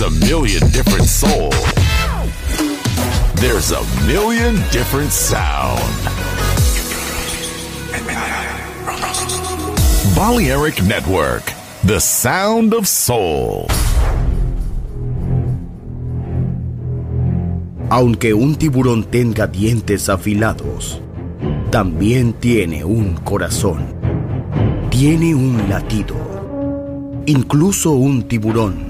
A million different soul. There's a million different sound. Balearic Network, the sound of soul. Aunque un tiburón tenga dientes afilados, también tiene un corazón. Tiene un latido. Incluso un tiburón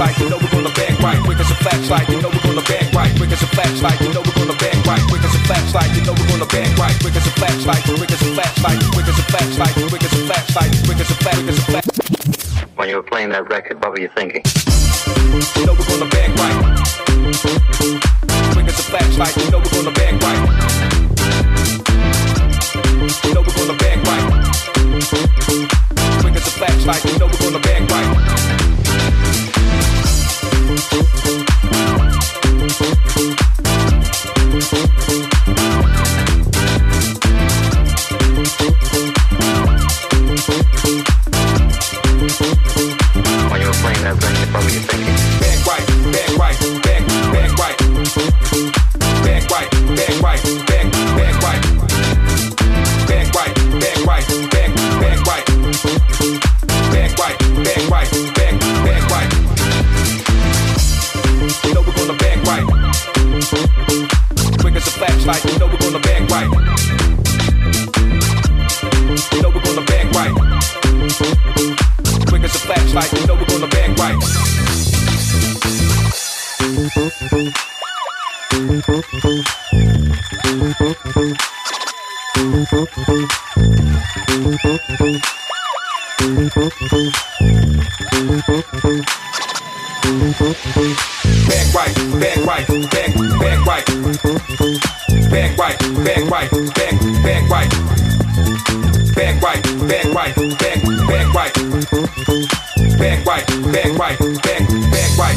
You know we're gonna bang right. Quick as a flashlight, you know we're gonna bang right. Quick as a flashlight, you know we're gonna bang right. Quick as a flashlight, you know we're gonna bang right. Quick as a flashlight, quick as a flashlight, quick as a flashlight, quick as a flashlight, quick as a flash, quick as a flash. When you were playing that record, what were you thinking? You know we're gonna bang right. Quick as a flashlight, you know we're gonna bang right. You know we're gonna bang right. Quick as a flashlight, you know we're gonna bang right. Right, bang, bang right.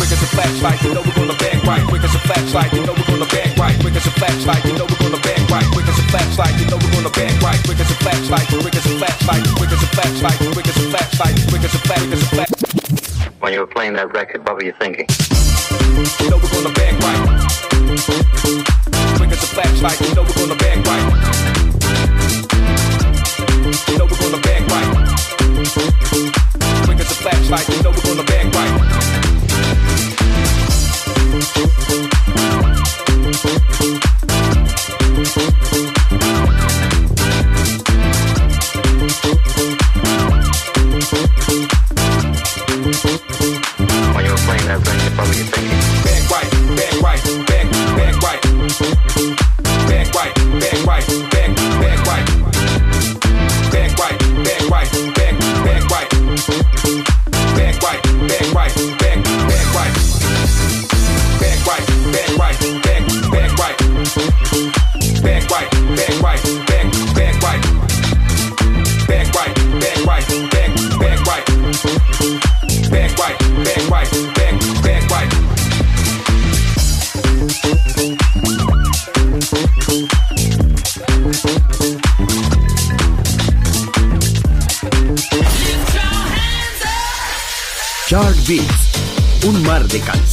Quick as a flashlight, you know we're gonna bang right. Quick as a flashlight, you know we're gonna bang right. Quick as a flashlight, you know we're gonna bang right. Quick as a flashlight, you know we're gonna bang right. Quick as a flashlight, quick as a flashlight, quick as a flashlight, quick as a flashlight, quick as a flash, quick as a flash. When you were playing that record, what were you thinking? You know we're gonna bang right. Quick as a flashlight, you know we're gonna bang right. You know we're A you know we're gonna bang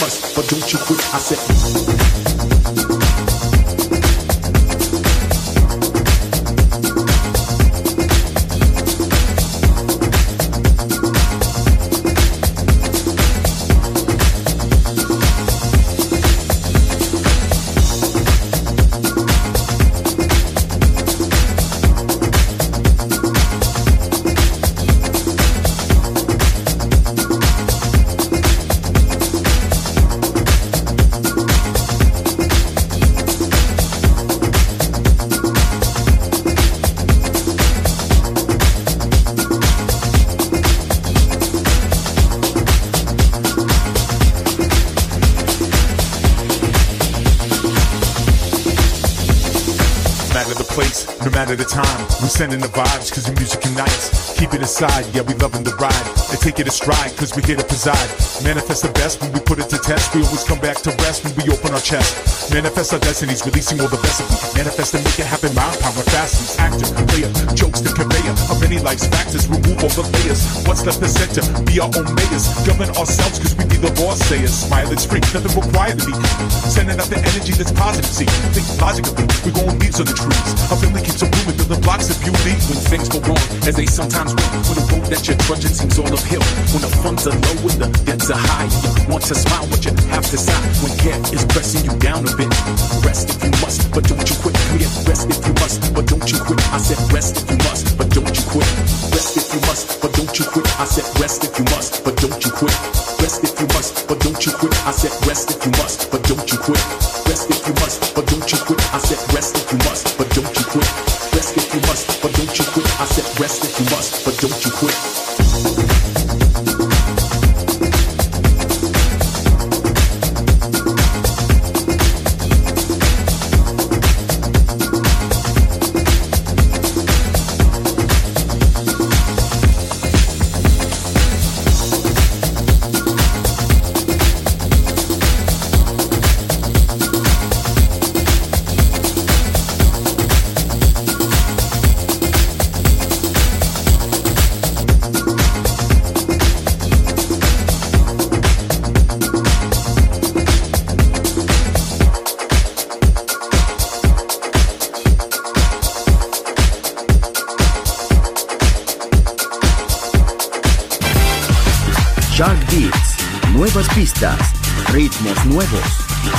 But don't you quit. I said matter the time. We're sending the vibes cause the music unites. It aside, yeah, we loving the ride. And take it a stride cause we here to preside. Manifest the best when we put it to test. We always come back to rest when we open our chest. Manifest our destinies, releasing all the best of me. Manifest and make it happen, mind power, fastest. Actor, player, jokes, the conveyor of many life's factors. Remove all the layers. What's left the center? Be our own mayors. Govern ourselves cause we be the law sayers. Smile, it's free, nothing required to be. Sending out the energy that's positive. See, think logically, we're going leaves on the trees. Our family keeps a blooming, building blocks of beauty. When things go wrong, as they sometimes will. When the road that you're trudging seems all uphill. When the funds are low and the debts are high. You want to smile, but you have to sigh. When care is pressing you down a bit. Rest if you must, but don't you quit. Here, rest if you must, but don't you quit. I said rest if you must, but don't you quit. Rest if you must, but don't you quit. I said rest if you must, but don't you quit. Rest if you must, but don't you quit. I said rest if you must, but don't you quit. Rest if you must, but don't you quit. I said rest if you must, but don't you quit. Rest if you must, but don't you quit. I said rest if you must, but don't you quit.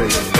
baby.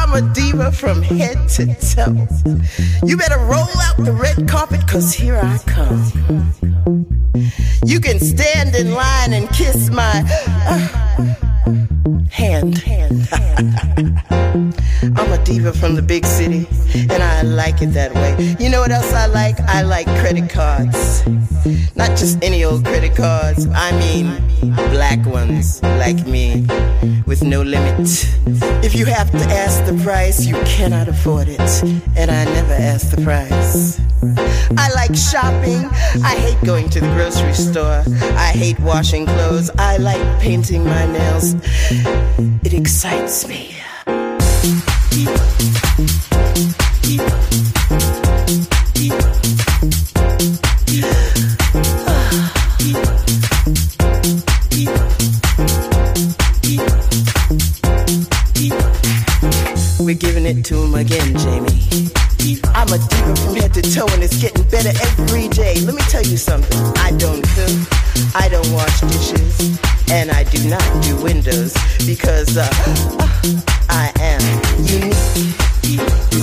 I'm a diva from head to toe. You better roll out the red carpet, cause here I come. You can stand in line and kiss my uh, hand. I'm a diva from the big city, and I like it that way. You know what else I like? I like credit cards. Not just any old credit cards, I mean black ones like me with no limit. If you have to ask the price, you cannot afford it. And I never ask the price. I like shopping. I hate going to the grocery store. I hate washing clothes. I like painting my nails. It excites me. We're giving it to him again, Jamie. I'm a diva from head to toe and it's getting better every day. Let me tell you something. I don't cook, I don't wash dishes, and I do not do windows because uh, I am unique.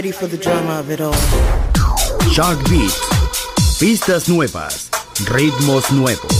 Ready for the drama of it all? Shark Beat. Pistas nuevas, ritmos nuevos.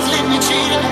let me cheat